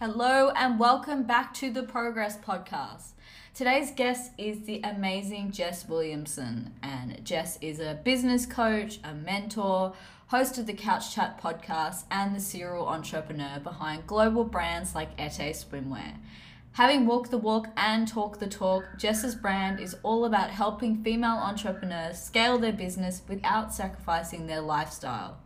Hello and welcome back to the Progress Podcast. Today's guest is the amazing Jess Williamson, and Jess is a business coach, a mentor, host of the Couch Chat podcast, and the serial entrepreneur behind global brands like Ete Swimwear. Having walked the walk and talked the talk, Jess's brand is all about helping female entrepreneurs scale their business without sacrificing their lifestyle.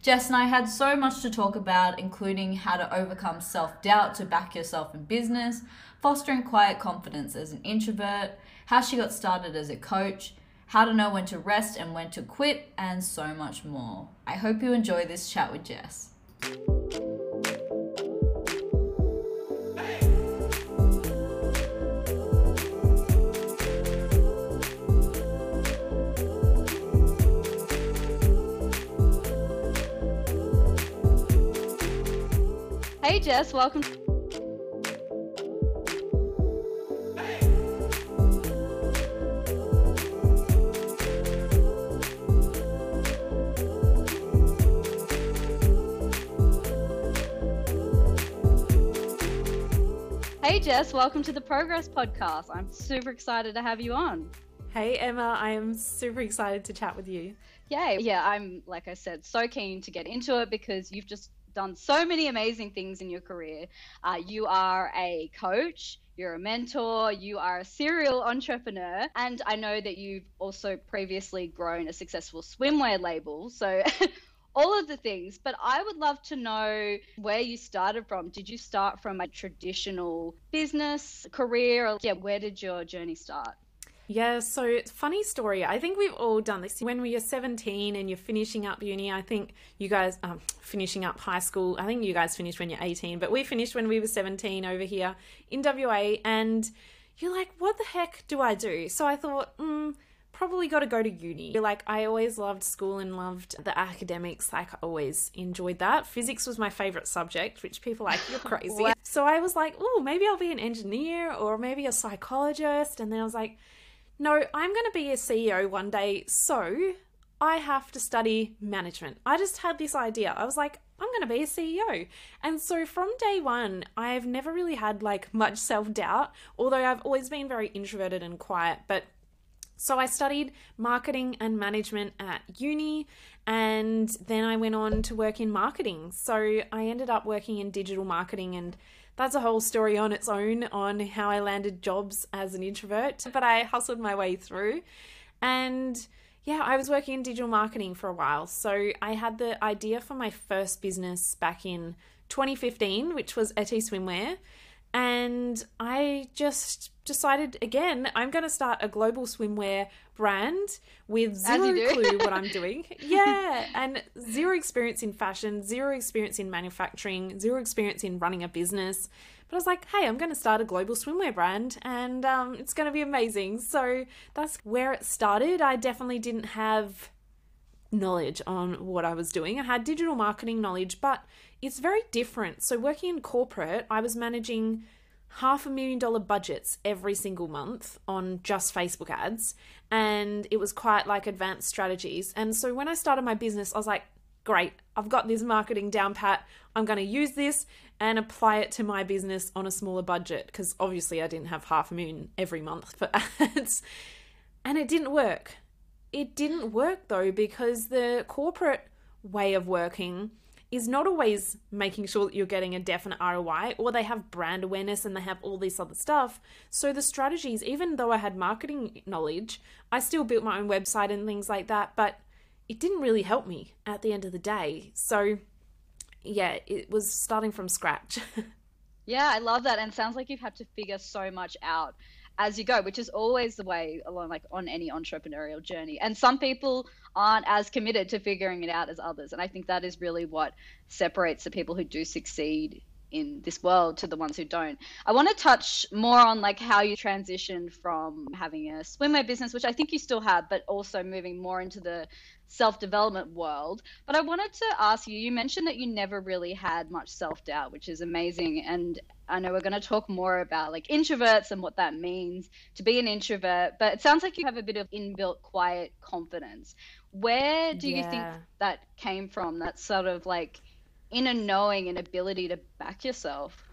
Jess and I had so much to talk about, including how to overcome self doubt to back yourself in business, fostering quiet confidence as an introvert, how she got started as a coach, how to know when to rest and when to quit, and so much more. I hope you enjoy this chat with Jess. Hey Jess, welcome. Hey Jess, welcome to the Progress Podcast. I'm super excited to have you on. Hey Emma, I am super excited to chat with you. Yay. Yeah, I'm, like I said, so keen to get into it because you've just done so many amazing things in your career. Uh, you are a coach, you're a mentor, you are a serial entrepreneur, and I know that you've also previously grown a successful swimwear label. So all of the things, but I would love to know where you started from. Did you start from a traditional business career? Or, yeah, where did your journey start? Yeah, so funny story. I think we've all done this. When you're 17 and you're finishing up uni, I think you guys, um, finishing up high school, I think you guys finished when you're 18, but we finished when we were 17 over here in WA. And you're like, what the heck do I do? So I thought, hmm probably got to go to uni. Like, I always loved school and loved the academics. Like, I always enjoyed that. Physics was my favorite subject, which people like, you're crazy. so I was like, oh, maybe I'll be an engineer or maybe a psychologist. And then I was like, no, I'm going to be a CEO one day. So I have to study management. I just had this idea. I was like, I'm going to be a CEO. And so from day one, I've never really had like much self doubt, although I've always been very introverted and quiet. But so I studied marketing and management at uni, and then I went on to work in marketing. So I ended up working in digital marketing, and that's a whole story on its own on how I landed jobs as an introvert, but I hustled my way through. And yeah, I was working in digital marketing for a while. So I had the idea for my first business back in 2015, which was Ete Swimwear. And I just decided again, I'm going to start a global swimwear brand with zero clue what I'm doing. Yeah, and zero experience in fashion, zero experience in manufacturing, zero experience in running a business. But I was like, hey, I'm going to start a global swimwear brand and um, it's going to be amazing. So that's where it started. I definitely didn't have knowledge on what I was doing. I had digital marketing knowledge, but it's very different. So, working in corporate, I was managing half a million dollar budgets every single month on just Facebook ads, and it was quite like advanced strategies. And so, when I started my business, I was like, great, I've got this marketing down pat. I'm going to use this and apply it to my business on a smaller budget because obviously I didn't have half a million every month for ads. And it didn't work. It didn't work though because the corporate way of working is not always making sure that you're getting a definite ROI or they have brand awareness and they have all this other stuff. So the strategies, even though I had marketing knowledge, I still built my own website and things like that, but it didn't really help me at the end of the day. So yeah, it was starting from scratch. yeah, I love that and sounds like you've had to figure so much out as you go, which is always the way along like on any entrepreneurial journey. And some people aren't as committed to figuring it out as others. And I think that is really what separates the people who do succeed in this world to the ones who don't. I want to touch more on like how you transitioned from having a swimwear business, which I think you still have, but also moving more into the self development world. But I wanted to ask you you mentioned that you never really had much self doubt, which is amazing. And I know we're going to talk more about like introverts and what that means to be an introvert, but it sounds like you have a bit of inbuilt quiet confidence. Where do yeah. you think that came from? That sort of like inner knowing and ability to back yourself?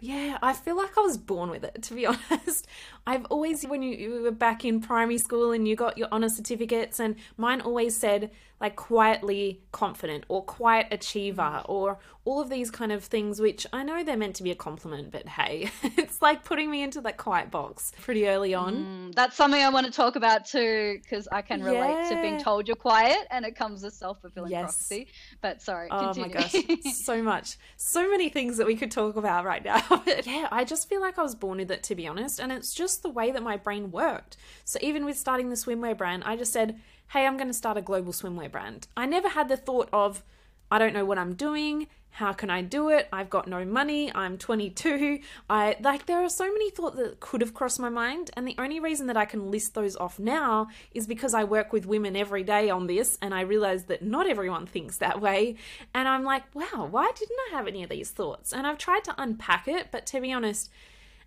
Yeah, I feel like I was born with it, to be honest. I've always, when you, you, were back in primary school and you got your honour certificates, and mine always said like quietly confident or quiet achiever or all of these kind of things, which I know they're meant to be a compliment, but hey, it's like putting me into that quiet box pretty early on. Mm, that's something I want to talk about too, because I can relate yeah. to being told you're quiet and it comes with self fulfilling yes. prophecy. But sorry, oh continue. my gosh, so much, so many things that we could talk about right now. yeah, I just feel like I was born with it, to be honest, and it's just the way that my brain worked. So even with starting the swimwear brand, I just said, hey, I'm going to start a global swimwear brand. I never had the thought of, I don't know what I'm doing. How can I do it? I've got no money. I'm 22. I like there are so many thoughts that could have crossed my mind and the only reason that I can list those off now is because I work with women every day on this and I realize that not everyone thinks that way and I'm like, wow, why didn't I have any of these thoughts? And I've tried to unpack it, but to be honest,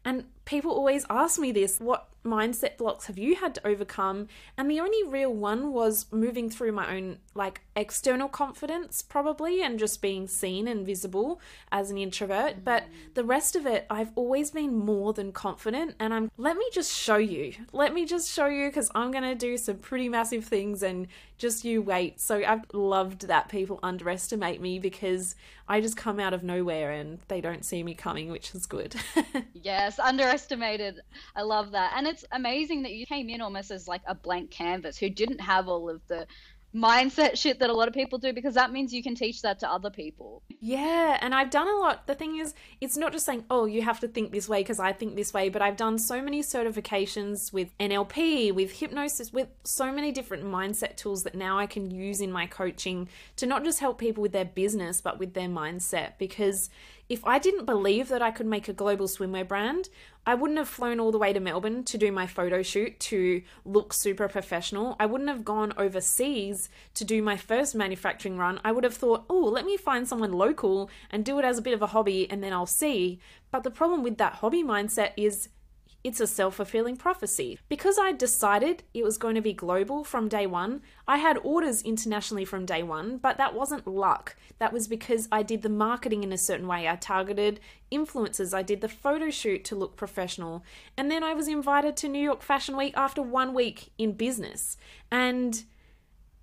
and people always ask me this what mindset blocks have you had to overcome? And the only real one was moving through my own like external confidence, probably, and just being seen and visible as an introvert. Mm-hmm. But the rest of it, I've always been more than confident. And I'm, let me just show you. Let me just show you because I'm going to do some pretty massive things and just you wait. So I've loved that people underestimate me because I just come out of nowhere and they don't see me coming, which is good. yes, underestimated. I love that. And it's amazing that you came in almost as like a blank canvas who didn't have all of the mindset shit that a lot of people do because that means you can teach that to other people. Yeah, and I've done a lot. The thing is, it's not just saying, "Oh, you have to think this way because I think this way," but I've done so many certifications with NLP, with hypnosis, with so many different mindset tools that now I can use in my coaching to not just help people with their business, but with their mindset because if I didn't believe that I could make a global swimwear brand, I wouldn't have flown all the way to Melbourne to do my photo shoot to look super professional. I wouldn't have gone overseas to do my first manufacturing run. I would have thought, oh, let me find someone local and do it as a bit of a hobby and then I'll see. But the problem with that hobby mindset is it's a self fulfilling prophecy. Because I decided it was going to be global from day one, I had orders internationally from day one, but that wasn't luck. That was because I did the marketing in a certain way. I targeted influencers, I did the photo shoot to look professional, and then I was invited to New York Fashion Week after one week in business. And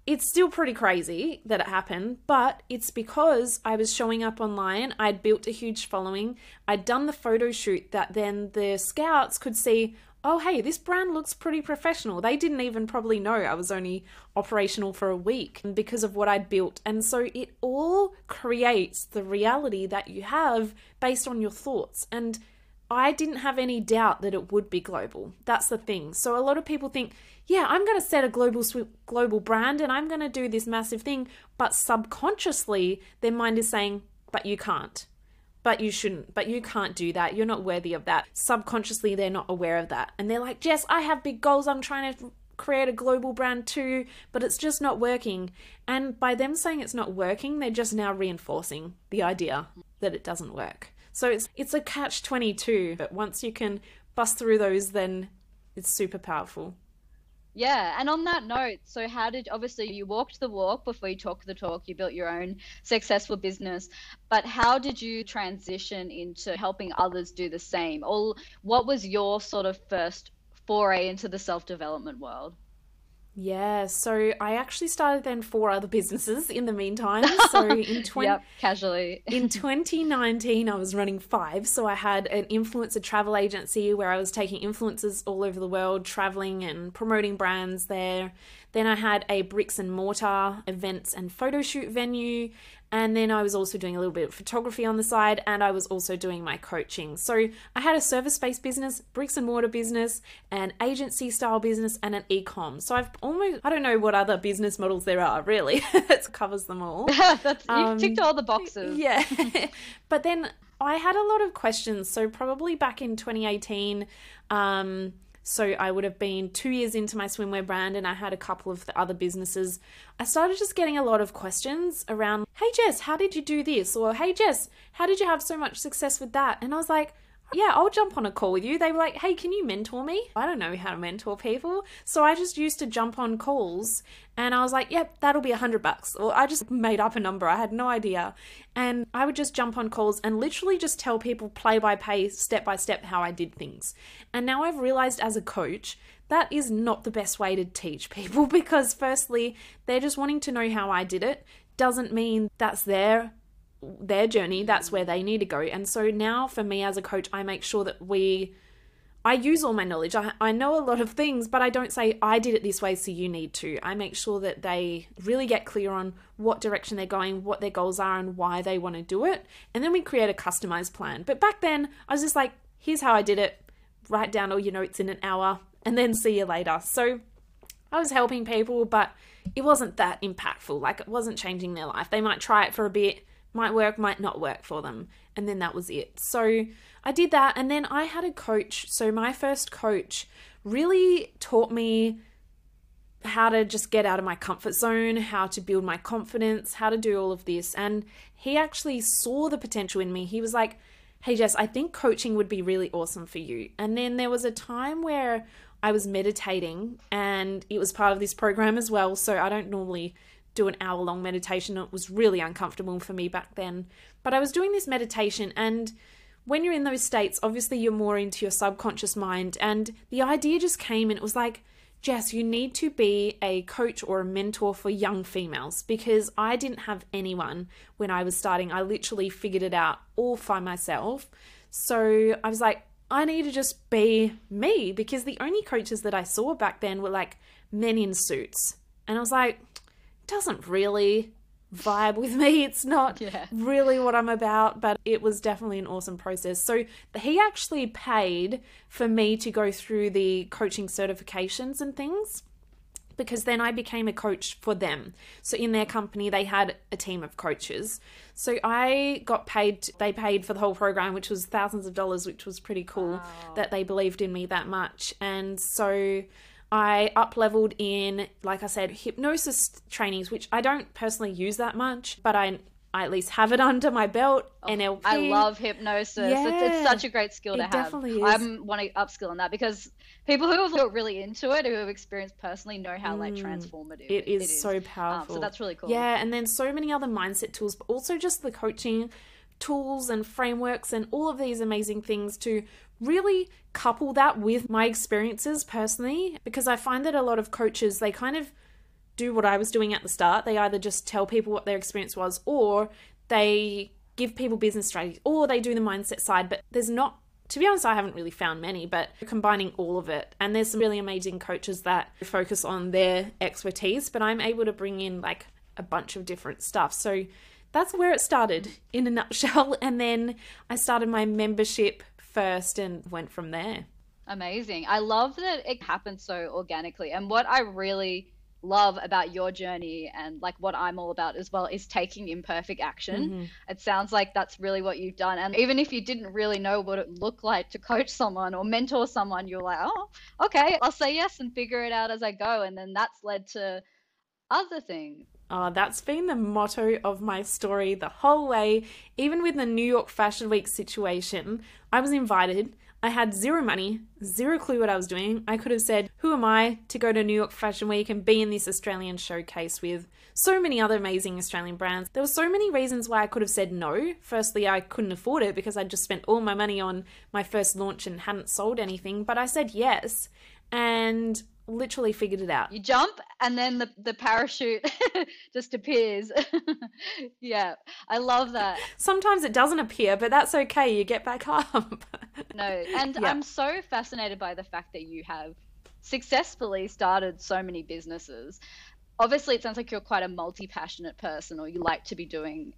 it's still pretty crazy that it happened, but it's because I was showing up online. I'd built a huge following. I'd done the photo shoot that then the scouts could see, oh, hey, this brand looks pretty professional. They didn't even probably know I was only operational for a week because of what I'd built. And so it all creates the reality that you have based on your thoughts. And I didn't have any doubt that it would be global. That's the thing. So a lot of people think, yeah, I'm going to set a global global brand and I'm going to do this massive thing, but subconsciously their mind is saying, but you can't. But you shouldn't. But you can't do that. You're not worthy of that. Subconsciously they're not aware of that. And they're like, "Jess, I have big goals. I'm trying to create a global brand too, but it's just not working." And by them saying it's not working, they're just now reinforcing the idea that it doesn't work. So it's it's a catch 22, but once you can bust through those then it's super powerful. Yeah, and on that note, so how did obviously you walked the walk before you talked the talk, you built your own successful business, but how did you transition into helping others do the same? Or what was your sort of first foray into the self-development world? Yeah, so I actually started then four other businesses in the meantime. So in 20 yep, casually. in 2019 I was running five. So I had an influencer travel agency where I was taking influencers all over the world traveling and promoting brands there. Then I had a bricks and mortar events and photo shoot venue and then I was also doing a little bit of photography on the side, and I was also doing my coaching. So I had a service based business, bricks and mortar business, an agency style business, and an e com. So I've almost, I don't know what other business models there are really. that covers them all. That's, you've um, ticked all the boxes. Yeah. but then I had a lot of questions. So probably back in 2018, um, so I would have been two years into my swimwear brand and I had a couple of the other businesses. I started just getting a lot of questions around, hey Jess, how did you do this? Or hey Jess, how did you have so much success with that? And I was like, yeah, I'll jump on a call with you. They were like, hey, can you mentor me? I don't know how to mentor people. So I just used to jump on calls and I was like, yep, that'll be a hundred bucks. Or I just made up a number. I had no idea. And I would just jump on calls and literally just tell people play by play, step by step, how I did things. And now I've realized as a coach, that is not the best way to teach people because, firstly, they're just wanting to know how I did it. Doesn't mean that's their their journey that's where they need to go. And so now for me as a coach i make sure that we i use all my knowledge. I, I know a lot of things but i don't say i did it this way so you need to. I make sure that they really get clear on what direction they're going what their goals are and why they want to do it. And then we create a customized plan. But back then i was just like here's how i did it. Write down all your notes in an hour and then see you later. So i was helping people but it wasn't that impactful. Like it wasn't changing their life. They might try it for a bit might work, might not work for them. And then that was it. So I did that. And then I had a coach. So my first coach really taught me how to just get out of my comfort zone, how to build my confidence, how to do all of this. And he actually saw the potential in me. He was like, Hey, Jess, I think coaching would be really awesome for you. And then there was a time where I was meditating and it was part of this program as well. So I don't normally do an hour long meditation. It was really uncomfortable for me back then. But I was doing this meditation, and when you're in those states, obviously you're more into your subconscious mind. And the idea just came, and it was like, Jess, you need to be a coach or a mentor for young females because I didn't have anyone when I was starting. I literally figured it out all by myself. So I was like, I need to just be me because the only coaches that I saw back then were like men in suits. And I was like, doesn't really vibe with me. It's not yeah. really what I'm about, but it was definitely an awesome process. So he actually paid for me to go through the coaching certifications and things because then I became a coach for them. So in their company, they had a team of coaches. So I got paid, they paid for the whole program, which was thousands of dollars, which was pretty cool wow. that they believed in me that much. And so I up leveled in, like I said, hypnosis trainings, which I don't personally use that much, but I I at least have it under my belt. Oh, NLP. I love hypnosis. Yeah, it's, it's, such a great skill to have. Definitely is. I want to upskill on that because people who have really into it, who have experienced personally, know how mm, like transformative it is. It is. so powerful. Um, so that's really cool. Yeah, and then so many other mindset tools, but also just the coaching tools and frameworks and all of these amazing things to really couple that with my experiences personally because I find that a lot of coaches they kind of do what I was doing at the start. They either just tell people what their experience was or they give people business strategies or they do the mindset side, but there's not to be honest, I haven't really found many, but combining all of it. And there's some really amazing coaches that focus on their expertise, but I'm able to bring in like a bunch of different stuff. So that's where it started in a nutshell. And then I started my membership first and went from there. Amazing. I love that it happened so organically. And what I really love about your journey and like what I'm all about as well is taking imperfect action. Mm-hmm. It sounds like that's really what you've done. And even if you didn't really know what it looked like to coach someone or mentor someone, you're like, oh, okay, I'll say yes and figure it out as I go. And then that's led to other things. Uh, that's been the motto of my story the whole way. Even with the New York Fashion Week situation, I was invited. I had zero money, zero clue what I was doing. I could have said, Who am I to go to New York Fashion Week and be in this Australian showcase with so many other amazing Australian brands? There were so many reasons why I could have said no. Firstly, I couldn't afford it because I just spent all my money on my first launch and hadn't sold anything, but I said yes. And literally figured it out. You jump and then the, the parachute just appears. yeah, I love that. Sometimes it doesn't appear, but that's okay. You get back up. no, and yeah. I'm so fascinated by the fact that you have successfully started so many businesses. Obviously, it sounds like you're quite a multi passionate person or you like to be doing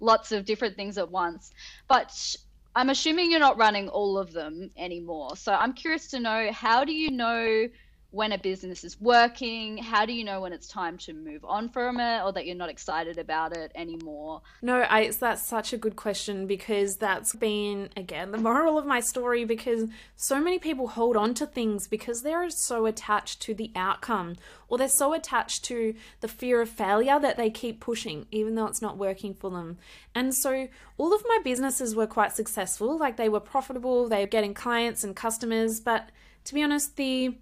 lots of different things at once. But I'm assuming you're not running all of them anymore. So I'm curious to know how do you know when a business is working? How do you know when it's time to move on from it or that you're not excited about it anymore? No, I, that's such a good question because that's been, again, the moral of my story because so many people hold on to things because they're so attached to the outcome or they're so attached to the fear of failure that they keep pushing even though it's not working for them. And so all of my businesses were quite successful, like they were profitable, they were getting clients and customers, but to be honest, the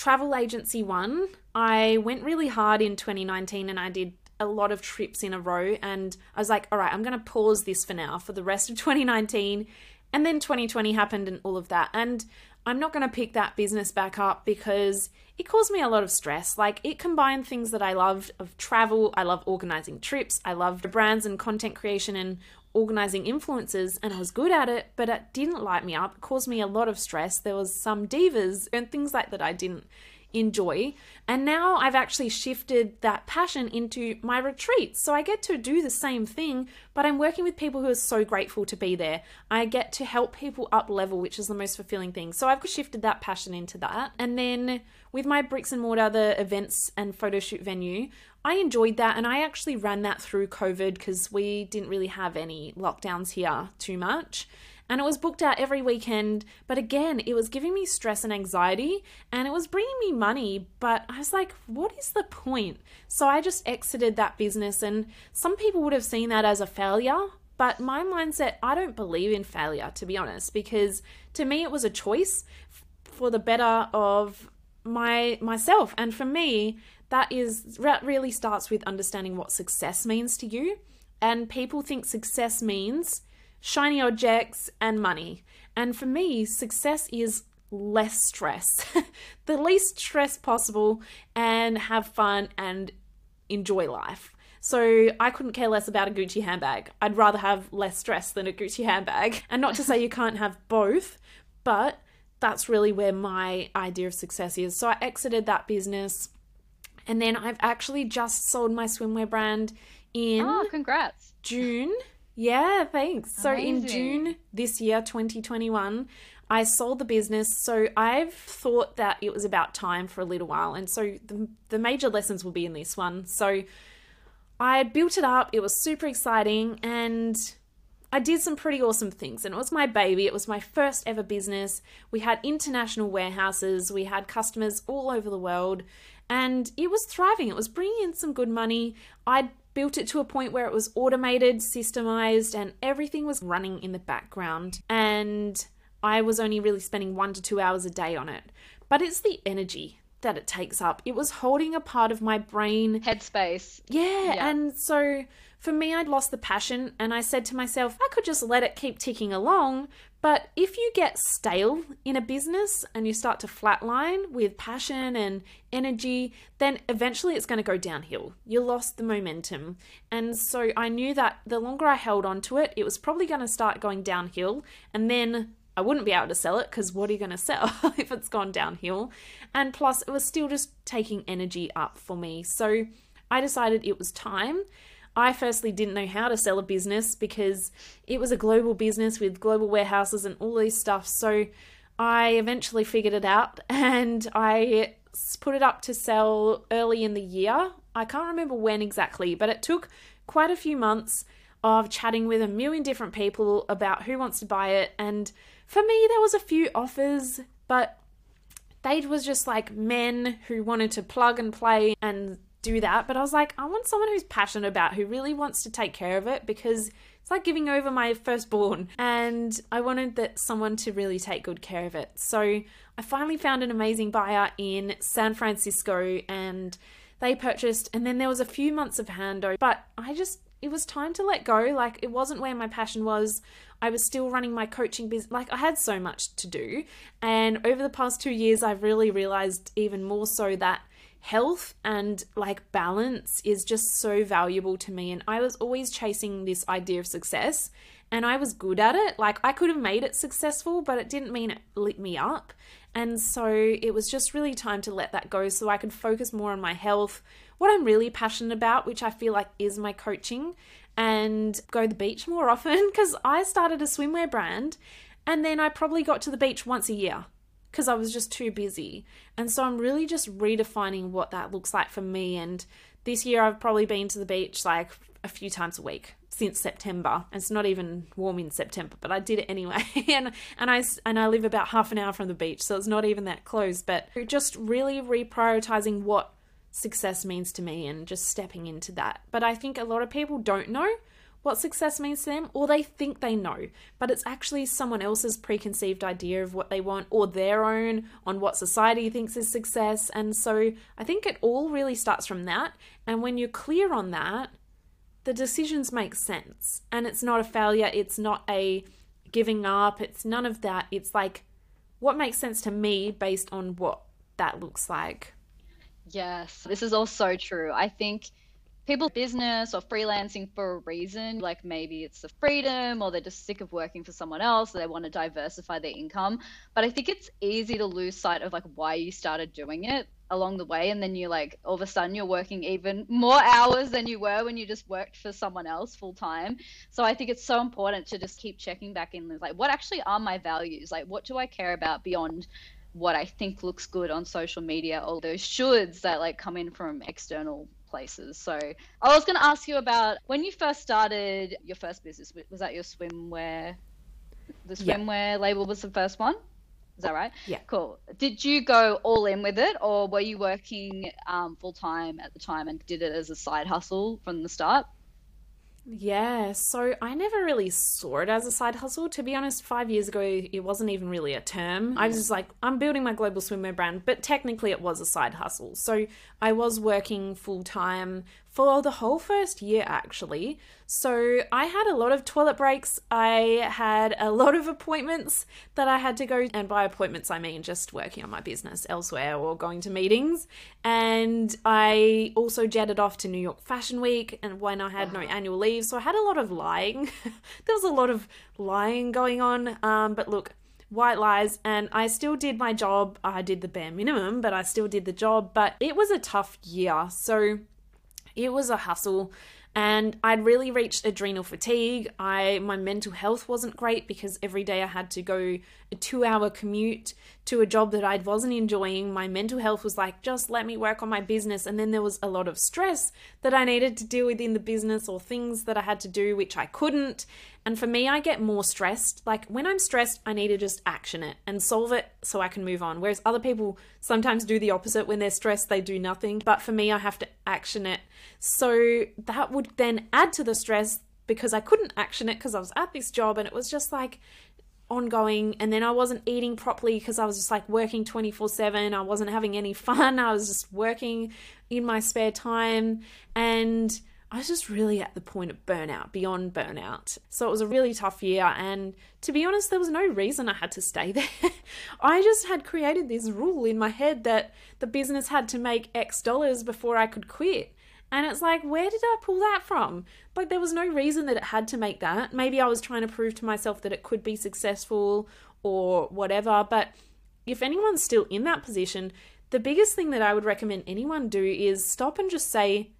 travel agency one, I went really hard in 2019 and I did a lot of trips in a row. And I was like, all right, I'm going to pause this for now for the rest of 2019. And then 2020 happened and all of that. And I'm not going to pick that business back up because it caused me a lot of stress. Like it combined things that I loved of travel, I love organizing trips, I love brands and content creation and organizing influences and I was good at it, but it didn't light me up. It caused me a lot of stress. There was some divas and things like that I didn't enjoy. And now I've actually shifted that passion into my retreats. So I get to do the same thing, but I'm working with people who are so grateful to be there. I get to help people up level, which is the most fulfilling thing. So I've shifted that passion into that. And then with my bricks and mortar, the events and photo shoot venue, I enjoyed that and I actually ran that through COVID because we didn't really have any lockdowns here too much. And it was booked out every weekend, but again, it was giving me stress and anxiety and it was bringing me money. But I was like, what is the point? So I just exited that business, and some people would have seen that as a failure. But my mindset, I don't believe in failure, to be honest, because to me it was a choice for the better of my myself and for me that is that really starts with understanding what success means to you. And people think success means shiny objects and money. And for me, success is less stress, the least stress possible, and have fun and enjoy life. So I couldn't care less about a Gucci handbag. I'd rather have less stress than a Gucci handbag. And not to say you can't have both, but that's really where my idea of success is. So I exited that business and then I've actually just sold my swimwear brand in Oh, congrats. June. Yeah, thanks. So in June this year, 2021, I sold the business. So I've thought that it was about time for a little while. And so the, the major lessons will be in this one. So I built it up, it was super exciting, and I did some pretty awesome things. And it was my baby, it was my first ever business. We had international warehouses, we had customers all over the world, and it was thriving. It was bringing in some good money. I'd built it to a point where it was automated, systemized, and everything was running in the background. And I was only really spending one to two hours a day on it. But it's the energy that it takes up. It was holding a part of my brain Headspace. yeah, Yeah. and so for me, I'd lost the passion, and I said to myself, I could just let it keep ticking along. But if you get stale in a business and you start to flatline with passion and energy, then eventually it's going to go downhill. You lost the momentum. And so I knew that the longer I held on to it, it was probably going to start going downhill. And then I wouldn't be able to sell it because what are you going to sell if it's gone downhill? And plus, it was still just taking energy up for me. So I decided it was time. I firstly didn't know how to sell a business because it was a global business with global warehouses and all these stuff. So I eventually figured it out and I put it up to sell early in the year. I can't remember when exactly, but it took quite a few months of chatting with a million different people about who wants to buy it. And for me, there was a few offers, but they was just like men who wanted to plug and play and do that. But I was like, I want someone who's passionate about, who really wants to take care of it because it's like giving over my firstborn. And I wanted that someone to really take good care of it. So I finally found an amazing buyer in San Francisco and they purchased and then there was a few months of handover but i just it was time to let go like it wasn't where my passion was i was still running my coaching business like i had so much to do and over the past two years i've really realized even more so that health and like balance is just so valuable to me and i was always chasing this idea of success and i was good at it like i could have made it successful but it didn't mean it lit me up and so it was just really time to let that go so I could focus more on my health, what I'm really passionate about, which I feel like is my coaching, and go to the beach more often because I started a swimwear brand and then I probably got to the beach once a year. Because I was just too busy. And so I'm really just redefining what that looks like for me. And this year I've probably been to the beach like a few times a week since September. It's not even warm in September, but I did it anyway. and and I and I live about half an hour from the beach, so it's not even that close. But just really reprioritizing what success means to me and just stepping into that. But I think a lot of people don't know what success means to them, or they think they know, but it's actually someone else's preconceived idea of what they want, or their own on what society thinks is success. And so I think it all really starts from that. And when you're clear on that, the decisions make sense. And it's not a failure, it's not a giving up, it's none of that. It's like what makes sense to me based on what that looks like. Yes, this is all so true. I think people business or freelancing for a reason like maybe it's the freedom or they're just sick of working for someone else or they want to diversify their income. But i think it's easy to lose sight of like why you started doing it along the way and then you like all of a sudden you're working even more hours than you were when you just worked for someone else full time so i think it's so important to just keep checking back in like what actually are my values? Like what do i care about beyond what i think looks good on social media or those shoulds that like come in from external places. So I was going to ask you about when you first started your first business. Was that your swimwear? The swimwear yeah. label was the first one. Is that right? Yeah. Cool. Did you go all in with it, or were you working um, full time at the time and did it as a side hustle from the start? Yeah, so I never really saw it as a side hustle. To be honest, five years ago, it wasn't even really a term. I was just like, I'm building my global swimwear brand, but technically it was a side hustle. So I was working full time for the whole first year, actually. So I had a lot of toilet breaks. I had a lot of appointments that I had to go. And by appointments, I mean just working on my business elsewhere or going to meetings. And I also jetted off to New York Fashion Week and when I had no annual leave. So I had a lot of lying. there was a lot of lying going on. Um, but look, white lies and I still did my job. I did the bare minimum, but I still did the job. But it was a tough year. So it was a hustle and I'd really reached adrenal fatigue. I my mental health wasn't great because every day I had to go a 2-hour commute to a job that I wasn't enjoying. My mental health was like just let me work on my business and then there was a lot of stress that I needed to deal with in the business or things that I had to do which I couldn't. And for me, I get more stressed. Like when I'm stressed, I need to just action it and solve it so I can move on. Whereas other people sometimes do the opposite. When they're stressed, they do nothing. But for me, I have to action it. So that would then add to the stress because I couldn't action it because I was at this job and it was just like ongoing and then I wasn't eating properly because I was just like working 24/7 I wasn't having any fun I was just working in my spare time and I was just really at the point of burnout, beyond burnout. So it was a really tough year. And to be honest, there was no reason I had to stay there. I just had created this rule in my head that the business had to make X dollars before I could quit. And it's like, where did I pull that from? Like, there was no reason that it had to make that. Maybe I was trying to prove to myself that it could be successful or whatever. But if anyone's still in that position, the biggest thing that I would recommend anyone do is stop and just say,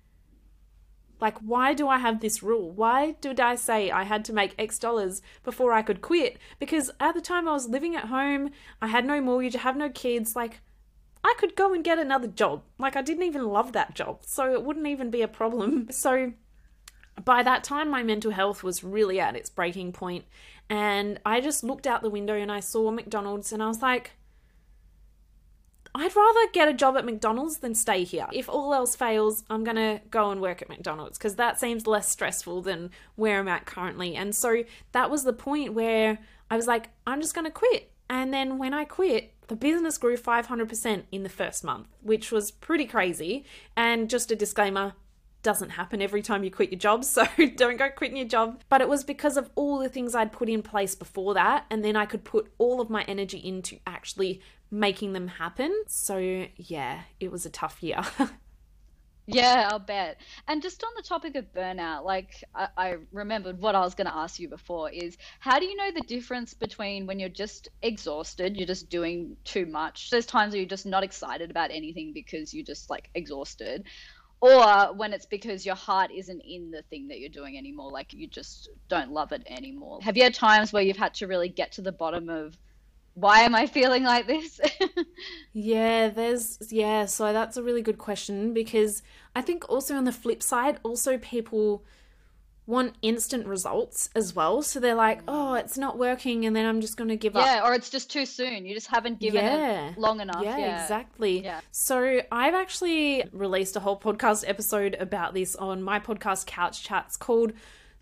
like, why do I have this rule? Why did I say I had to make X dollars before I could quit? Because at the time I was living at home, I had no mortgage, I have no kids, like, I could go and get another job. Like, I didn't even love that job, so it wouldn't even be a problem. So, by that time, my mental health was really at its breaking point, and I just looked out the window and I saw McDonald's, and I was like, I'd rather get a job at McDonald's than stay here. If all else fails, I'm to go and work at McDonald's because that seems less stressful than where I'm at currently. And so that was the point where I was like, I'm just to quit. And then when I quit, the business grew 500% in the first month, which was pretty crazy. And just a disclaimer, doesn't happen every time you quit your job, so don't go quitting your job. But it was because of all the things I'd put in place before that, and then I could put all of my energy into actually making them happen. So, yeah, it was a tough year. Yeah, I'll bet. And just on the topic of burnout, like I, I remembered what I was going to ask you before is how do you know the difference between when you're just exhausted, you're just doing too much? There's times where you're just not excited about anything because you're just like exhausted, or when it's because your heart isn't in the thing that you're doing anymore, like you just don't love it anymore. Have you had times where you've had to really get to the bottom of why am I feeling like this? yeah, there's yeah, so that's a really good question because I think also on the flip side, also people want instant results as well. So they're like, oh, it's not working, and then I'm just going to give yeah, up. Yeah, or it's just too soon. You just haven't given yeah. it long enough. Yeah, yeah. exactly. Yeah. So I've actually released a whole podcast episode about this on my podcast, Couch Chats, called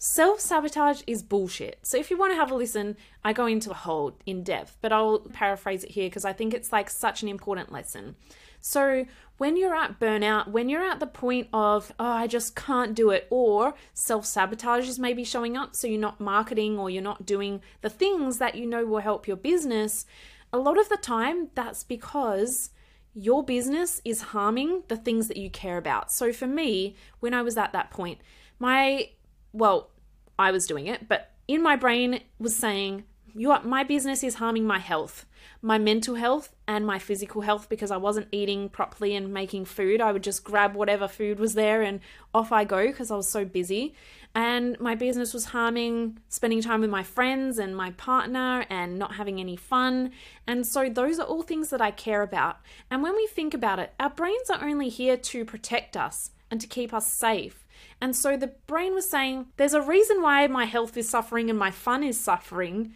Self sabotage is bullshit. So if you want to have a listen, I go into a whole in depth, but I'll paraphrase it here because I think it's like such an important lesson. So when you're at burnout, when you're at the point of, oh, I just can't do it, or self sabotage is maybe showing up, so you're not marketing or you're not doing the things that you know will help your business, a lot of the time that's because your business is harming the things that you care about. So for me, when I was at that point, my well, I was doing it, but in my brain was saying, "Your my business is harming my health, my mental health, and my physical health because I wasn't eating properly and making food. I would just grab whatever food was there and off I go because I was so busy. And my business was harming spending time with my friends and my partner and not having any fun. And so those are all things that I care about. And when we think about it, our brains are only here to protect us and to keep us safe. And so the brain was saying, there's a reason why my health is suffering and my fun is suffering.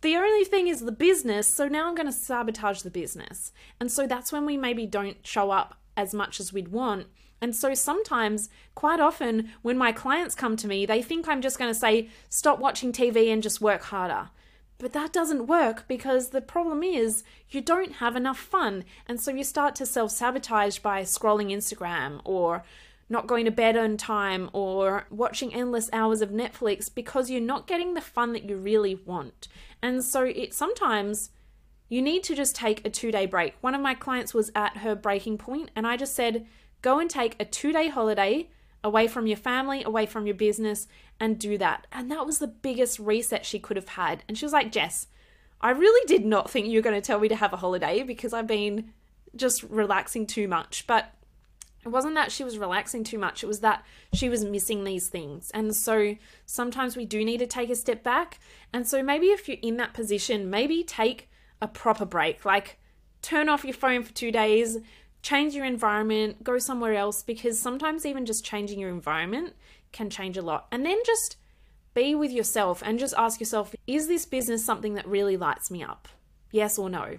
The only thing is the business, so now I'm going to sabotage the business. And so that's when we maybe don't show up as much as we'd want. And so sometimes, quite often, when my clients come to me, they think I'm just going to say, stop watching TV and just work harder. But that doesn't work because the problem is you don't have enough fun. And so you start to self sabotage by scrolling Instagram or not going to bed on time or watching endless hours of Netflix because you're not getting the fun that you really want. And so it sometimes you need to just take a 2-day break. One of my clients was at her breaking point and I just said, "Go and take a 2-day holiday away from your family, away from your business and do that." And that was the biggest reset she could have had. And she was like, "Jess, I really did not think you were going to tell me to have a holiday because I've been just relaxing too much." But it wasn't that she was relaxing too much, it was that she was missing these things. And so sometimes we do need to take a step back. And so maybe if you're in that position, maybe take a proper break, like turn off your phone for two days, change your environment, go somewhere else, because sometimes even just changing your environment can change a lot. And then just be with yourself and just ask yourself is this business something that really lights me up? Yes or no?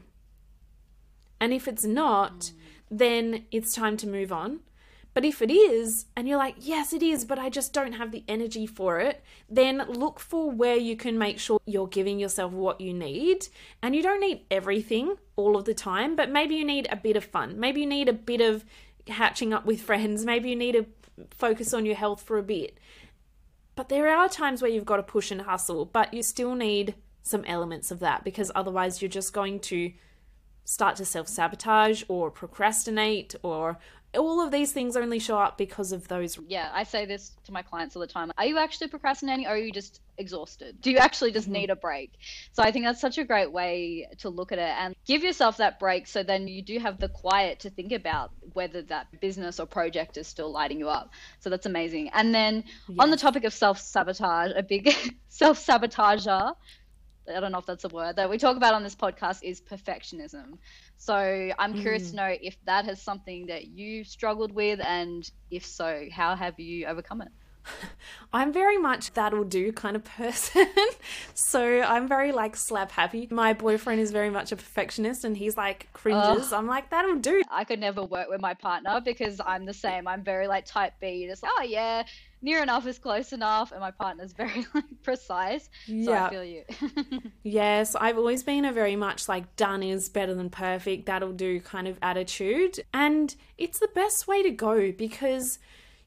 And if it's not, then it's time to move on. But if it is, and you're like, yes, it is, but I just don't have the energy for it, then look for where you can make sure you're giving yourself what you need. And you don't need everything all of the time, but maybe you need a bit of fun. Maybe you need a bit of hatching up with friends. Maybe you need to focus on your health for a bit. But there are times where you've got to push and hustle, but you still need some elements of that because otherwise you're just going to start to self sabotage or procrastinate or all of these things only show up because of those. Yeah, I say this to my clients all the time. Are you actually procrastinating or are you just exhausted? Do you actually just mm-hmm. need a break? So I think that's such a great way to look at it and give yourself that break so then you do have the quiet to think about whether that business or project is still lighting you up. So that's amazing. And then yes. on the topic of self sabotage, a big self sabotager I don't know if that's a word that we talk about on this podcast is perfectionism. So I'm curious mm. to know if that is something that you struggled with, and if so, how have you overcome it? I'm very much that'll do kind of person. so I'm very like slap happy. My boyfriend is very much a perfectionist and he's like cringes. I'm like, that'll do. I could never work with my partner because I'm the same. I'm very like type B, just like, oh yeah, near enough is close enough. And my partner's very like precise. So yeah. I feel you. yes, I've always been a very much like done is better than perfect, that'll do kind of attitude. And it's the best way to go because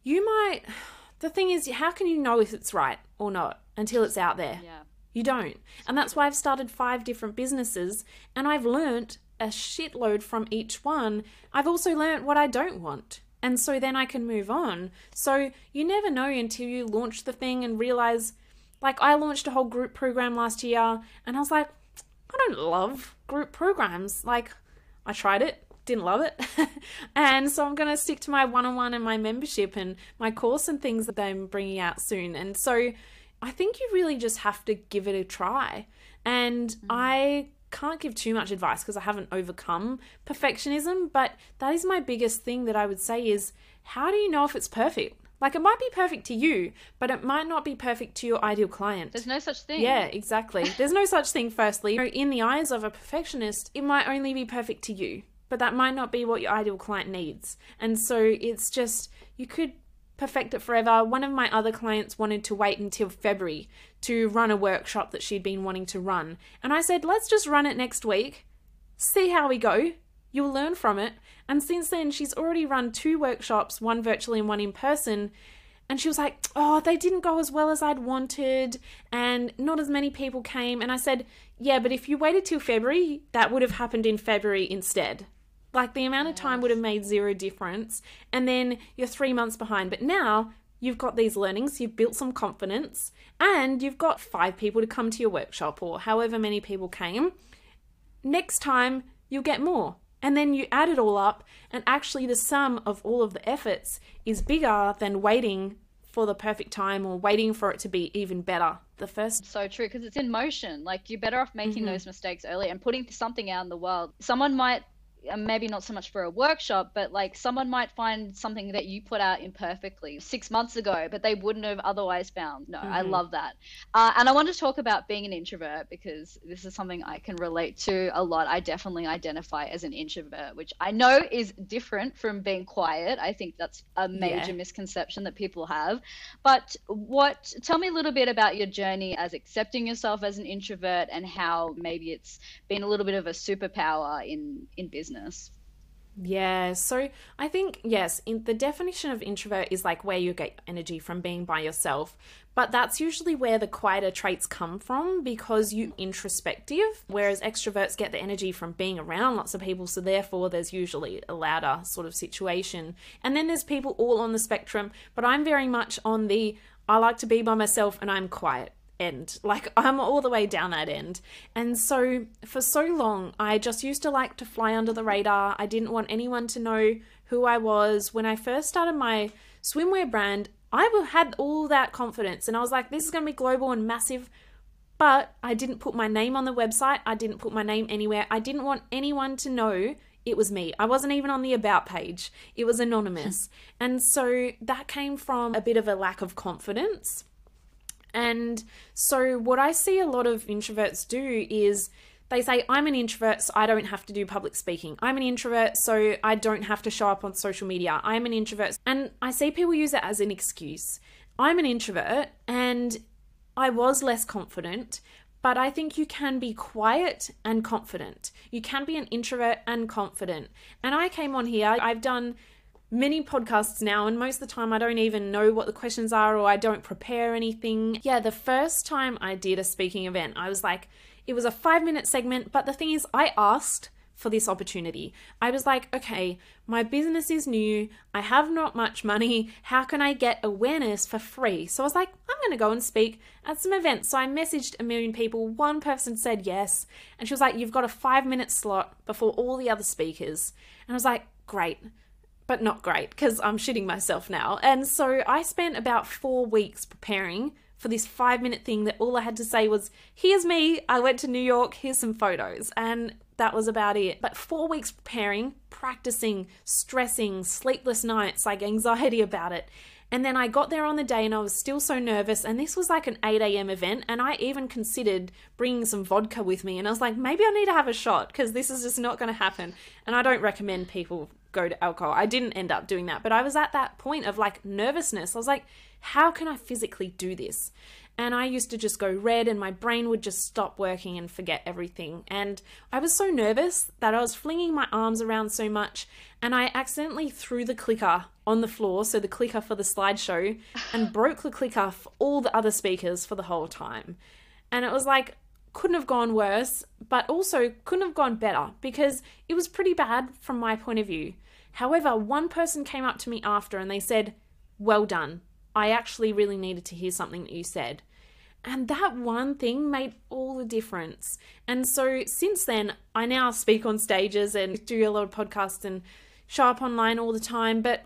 you might the thing is, how can you know if it's right or not until it's out there? Yeah. You don't. And that's why I've started five different businesses and I've learnt a shitload from each one. I've also learnt what I don't want. And so then I can move on. So you never know until you launch the thing and realize, like, I launched a whole group program last year and I was like, I don't love group programs. Like, I tried it, didn't love it. and so I'm going to stick to my one on one and my membership and my course and things that I'm bringing out soon. And so I think you really just have to give it a try. And mm. I can't give too much advice because I haven't overcome perfectionism, but that is my biggest thing that I would say is how do you know if it's perfect? Like it might be perfect to you, but it might not be perfect to your ideal client. There's no such thing. Yeah, exactly. There's no such thing, firstly. In the eyes of a perfectionist, it might only be perfect to you, but that might not be what your ideal client needs. And so it's just, you could perfect it forever. One of my other clients wanted to wait until February to run a workshop that she'd been wanting to run. And I said, let's just run it next week, see how we go. You'll learn from it. And since then, she's already run two workshops, one virtually and one in person. And she was like, Oh, they didn't go as well as I'd wanted, and not as many people came. And I said, Yeah, but if you waited till February, that would have happened in February instead. Like the amount of time would have made zero difference. And then you're three months behind. But now you've got these learnings, you've built some confidence, and you've got five people to come to your workshop or however many people came. Next time, you'll get more. And then you add it all up, and actually, the sum of all of the efforts is bigger than waiting for the perfect time or waiting for it to be even better the first so true because it's in motion like you're better off making mm-hmm. those mistakes early and putting something out in the world someone might maybe not so much for a workshop, but like someone might find something that you put out imperfectly six months ago, but they wouldn't have otherwise found. No, mm-hmm. I love that. Uh, and I want to talk about being an introvert because this is something I can relate to a lot. I definitely identify as an introvert, which I know is different from being quiet. I think that's a major yeah. misconception that people have. But what, tell me a little bit about your journey as accepting yourself as an introvert and how maybe it's been a little bit of a superpower in, in business business. Yeah, so I think, yes, in the definition of introvert is like where you get energy from being by yourself, but that's usually where the quieter traits come from because you introspective, whereas extroverts get the energy from being around lots of people, so therefore there's usually a louder sort of situation. And then there's people all on the spectrum, but I'm very much on the I like to be by myself and I'm quiet end. Like I'm all the way down that end. And so for so long, I just used to like to fly under the radar. I didn't want anyone to know who I was. When I first started my swimwear brand, I had all that confidence and I was like, this is going to be global and massive. But I didn't put my name on the website. I didn't put my name anywhere. I didn't want anyone to know it was me. I wasn't even on the about page. It was anonymous. and so that came from a bit of a lack of confidence. And so, what I see a lot of introverts do is they say, I'm an introvert, so I don't have to do public speaking. I'm an introvert, so I don't have to show up on social media. I'm an introvert. And I see people use it as an excuse. I'm an introvert and I was less confident, but I think you can be quiet and confident. You can be an introvert and confident. And I came on here, I've done many podcasts now, and most of the time I don't even know what the questions are or I don't prepare anything. Yeah, the first time I did a speaking event, I was like, it was a five minute segment, but the thing is, I asked for this opportunity. I was like, okay, my business is new. I have not much money. How can I get awareness for free? So I was like, I'm going to go and speak at some events. So I messaged a million people. One person said yes. And she was like, You've got a five minute slot before all the other speakers. And I was like, Great but not great because I'm shitting myself now. And so I spent about four weeks preparing for this five minute thing that all I had to say was, here's me, I went to New York, here's some photos. And that was about it. But four weeks preparing, practicing, stressing, sleepless nights, like anxiety about it. And then I got there on the day and I was still so nervous. And this was like an 8 a.m. event. And I even considered bringing some vodka with me. And I was like, maybe I need to have a shot because this is just not going to happen. And I don't recommend people go to alcohol. I didn't end up doing that, but I was at that point of like nervousness. I was like, how can I physically do this? And I used to just go red and my brain would just stop working and forget everything. And I was so nervous that I was flinging my arms around so much and I accidentally threw the clicker on the floor, so the clicker for the slideshow, and broke the clicker for all the other speakers for the whole time. And it was like, couldn't have gone worse, but also couldn't have gone better because it was pretty bad from my point of view. However, one person came up to me after and they said, Well done. I actually really needed to hear something that you said. And that one thing made all the difference. And so since then, I now speak on stages and do a lot of podcasts and show up online all the time. But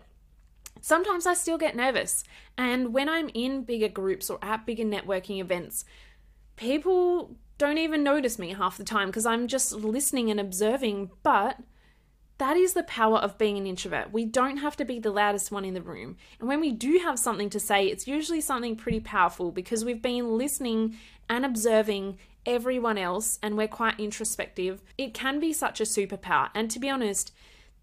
sometimes I still get nervous. And when I'm in bigger groups or at bigger networking events, people don't even notice me half the time because I'm just listening and observing. But that is the power of being an introvert. We don't have to be the loudest one in the room. And when we do have something to say, it's usually something pretty powerful because we've been listening and observing everyone else and we're quite introspective. It can be such a superpower. And to be honest,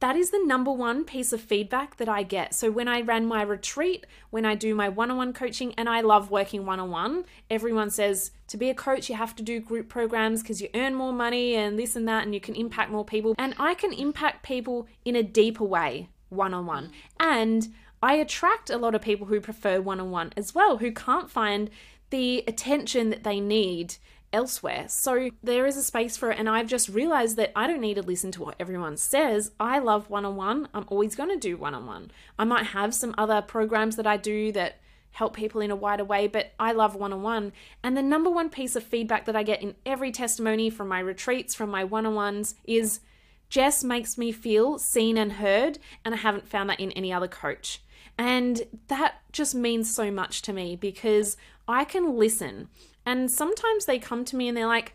that is the number one piece of feedback that I get. So when I ran my retreat, when I do my one-on-one coaching and I love working one-on-one, everyone says to be a coach you have to do group programs because you earn more money and this and that and you can impact more people. And I can impact people in a deeper way one-on-one. And I attract a lot of people who prefer one-on-one as well who can't find the attention that they need elsewhere. So there is a space for it. And I've just realized that I don't need to listen to what everyone says. I love one on one. I'm always going to do one on one. I might have some other programs that I do that help people in a wider way, but I love one on one. And the number one piece of feedback that I get in every testimony from my retreats, from my one on ones, is Jess makes me feel seen and heard. And I haven't found that in any other coach. And that just means so much to me because I can listen. And sometimes they come to me and they're like,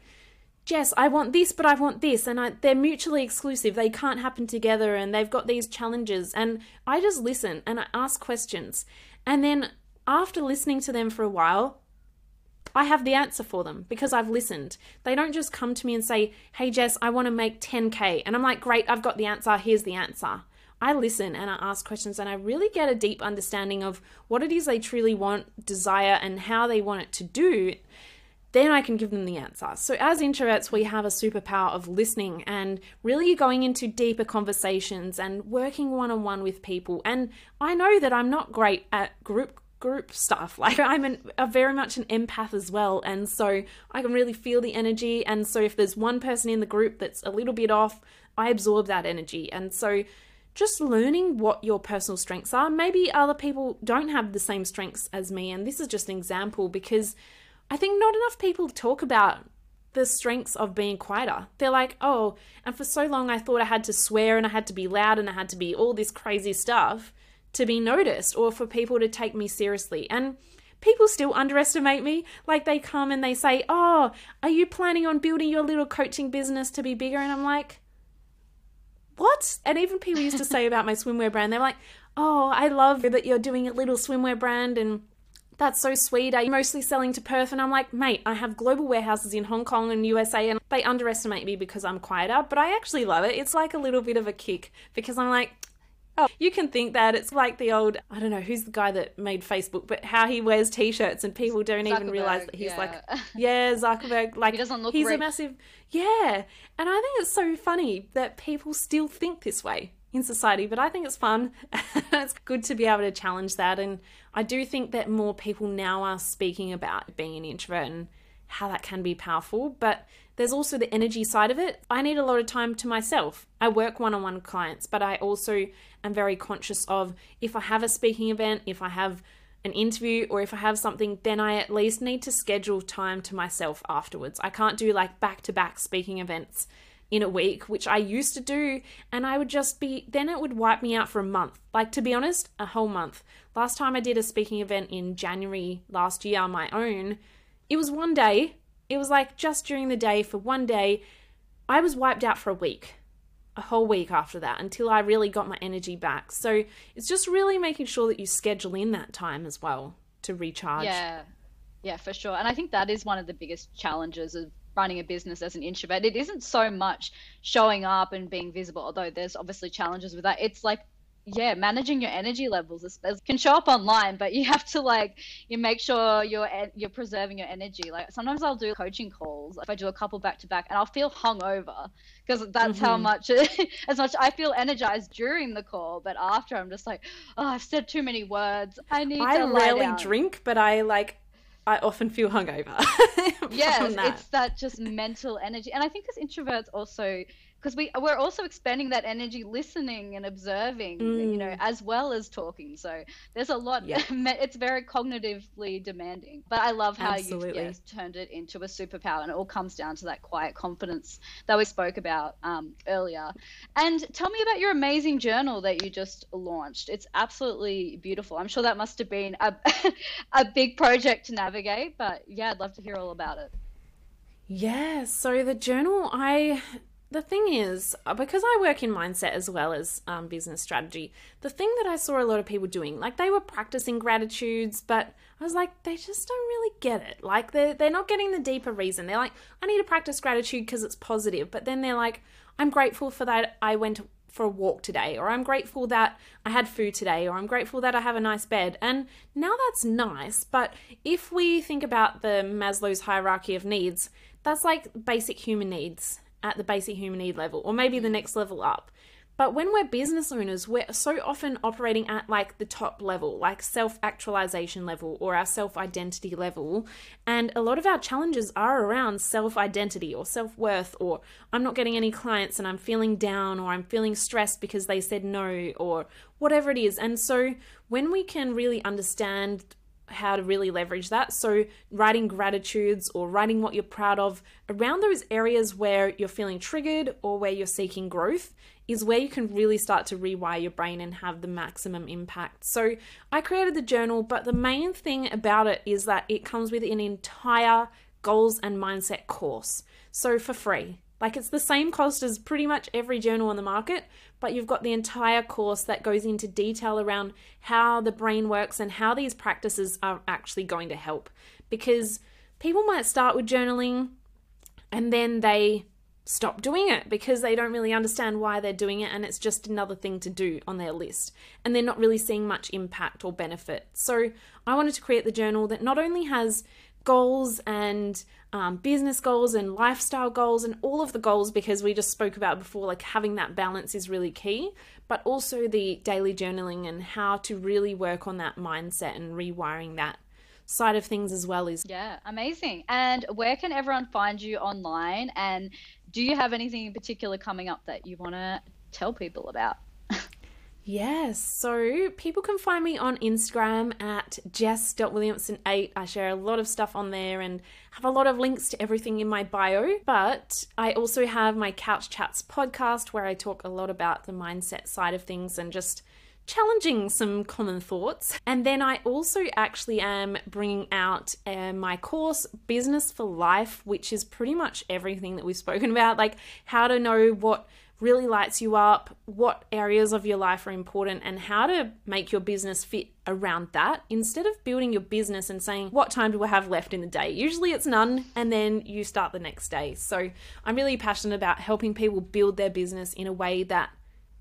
Jess, I want this, but I want this. And I, they're mutually exclusive. They can't happen together and they've got these challenges. And I just listen and I ask questions. And then after listening to them for a while, I have the answer for them because I've listened. They don't just come to me and say, Hey, Jess, I want to make 10K. And I'm like, Great, I've got the answer. Here's the answer. I listen and I ask questions and I really get a deep understanding of what it is they truly want, desire, and how they want it to do. Then I can give them the answer. So, as introverts, we have a superpower of listening and really going into deeper conversations and working one on one with people. And I know that I'm not great at group group stuff. Like I'm an, a very much an empath as well, and so I can really feel the energy. And so if there's one person in the group that's a little bit off, I absorb that energy. And so just learning what your personal strengths are. Maybe other people don't have the same strengths as me, and this is just an example because I think not enough people talk about the strengths of being quieter. They're like, oh, and for so long I thought I had to swear and I had to be loud and I had to be all this crazy stuff to be noticed or for people to take me seriously. And people still underestimate me. Like they come and they say, oh, are you planning on building your little coaching business to be bigger? And I'm like, what? And even people used to say about my swimwear brand, they're like, oh, I love that you're doing a little swimwear brand and that's so sweet. You mostly selling to Perth? And I'm like, mate, I have global warehouses in Hong Kong and USA, and they underestimate me because I'm quieter, but I actually love it. It's like a little bit of a kick because I'm like, Oh, you can think that it's like the old I don't know who's the guy that made Facebook, but how he wears t-shirts and people don't even realize that he's yeah. like yeah Zuckerberg like he doesn't look he's rich. a massive yeah, and I think it's so funny that people still think this way in society, but I think it's fun. it's good to be able to challenge that, and I do think that more people now are speaking about being an introvert and how that can be powerful, but there's also the energy side of it. I need a lot of time to myself. I work one on one clients, but I also am very conscious of if I have a speaking event, if I have an interview, or if I have something, then I at least need to schedule time to myself afterwards. I can't do like back to back speaking events in a week, which I used to do, and I would just be, then it would wipe me out for a month. Like, to be honest, a whole month. Last time I did a speaking event in January last year on my own, it was one day. It was like just during the day for one day. I was wiped out for a week, a whole week after that until I really got my energy back. So it's just really making sure that you schedule in that time as well to recharge. Yeah, yeah, for sure. And I think that is one of the biggest challenges of running a business as an introvert. It isn't so much showing up and being visible, although there's obviously challenges with that. It's like yeah managing your energy levels can show up online but you have to like you make sure you're you're preserving your energy like sometimes i'll do coaching calls if i do a couple back to back and i'll feel hungover because that's mm-hmm. how much as much i feel energized during the call but after i'm just like oh i've said too many words i need i to rarely drink but i like I often feel hungover. yeah, it's that just mental energy. And I think as introverts also because we we're also expending that energy listening and observing mm. you know mm. as well as talking so there's a lot yeah. it's very cognitively demanding but i love how you yes, turned it into a superpower and it all comes down to that quiet confidence that we spoke about um, earlier and tell me about your amazing journal that you just launched it's absolutely beautiful i'm sure that must have been a, a big project to navigate but yeah i'd love to hear all about it Yeah, so the journal, I the thing is, uh, because I work in mindset as well as um, business strategy, the thing that I saw a lot of people doing, like they were practicing gratitudes, but I was like, they just don't really get it. Like they're, they're not getting the deeper reason. They're like, I need to practice gratitude because it's positive. But then they're like, I'm grateful for that I went for a walk today, or I'm grateful that I had food today, or I'm grateful that I have a nice bed. And now that's nice, but if we think about the Maslow's hierarchy of needs, that's like basic human needs at the basic human need level, or maybe the mm. next level up. But when we're business owners, we're so often operating at like the top level, like self actualization level or our self identity level. And a lot of our challenges are around self identity or self worth, or I'm not getting any clients and I'm feeling down, or I'm feeling stressed because they said no, or whatever it is. And so when we can really understand how to really leverage that. So, writing gratitudes or writing what you're proud of around those areas where you're feeling triggered or where you're seeking growth is where you can really start to rewire your brain and have the maximum impact. So, I created the journal, but the main thing about it is that it comes with an entire goals and mindset course. So, for free. Like it's the same cost as pretty much every journal on the market, but you've got the entire course that goes into detail around how the brain works and how these practices are actually going to help. Because people might start with journaling and then they stop doing it because they don't really understand why they're doing it and it's just another thing to do on their list and they're not really seeing much impact or benefit. So, I wanted to create the journal that not only has goals and um, business goals and lifestyle goals and all of the goals because we just spoke about before like having that balance is really key but also the daily journaling and how to really work on that mindset and rewiring that side of things as well is yeah amazing. And where can everyone find you online? And do you have anything in particular coming up that you want to tell people about Yes, so people can find me on Instagram at jess.williamson8. I share a lot of stuff on there and have a lot of links to everything in my bio. But I also have my Couch Chats podcast where I talk a lot about the mindset side of things and just challenging some common thoughts. And then I also actually am bringing out uh, my course, Business for Life, which is pretty much everything that we've spoken about like how to know what really lights you up, what areas of your life are important, and how to make your business fit around that instead of building your business and saying, What time do I have left in the day? Usually it's none, and then you start the next day. So I'm really passionate about helping people build their business in a way that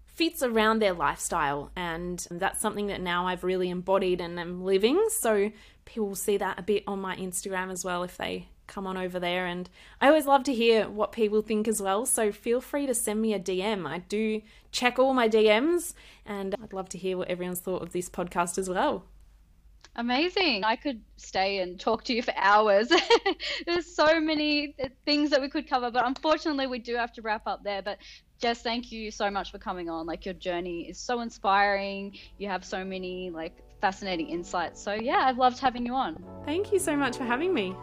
fits around their lifestyle. And that's something that now I've really embodied and am living. So people will see that a bit on my Instagram as well if they come on over there. And I always love to hear what people think as well. So feel free to send me a DM. I do check all my DMs and I'd love to hear what everyone's thought of this podcast as well. Amazing. I could stay and talk to you for hours. There's so many things that we could cover, but unfortunately, we do have to wrap up there. But Jess, thank you so much for coming on. Like, your journey is so inspiring. You have so many, like, fascinating insights. So, yeah, I've loved having you on. Thank you so much for having me.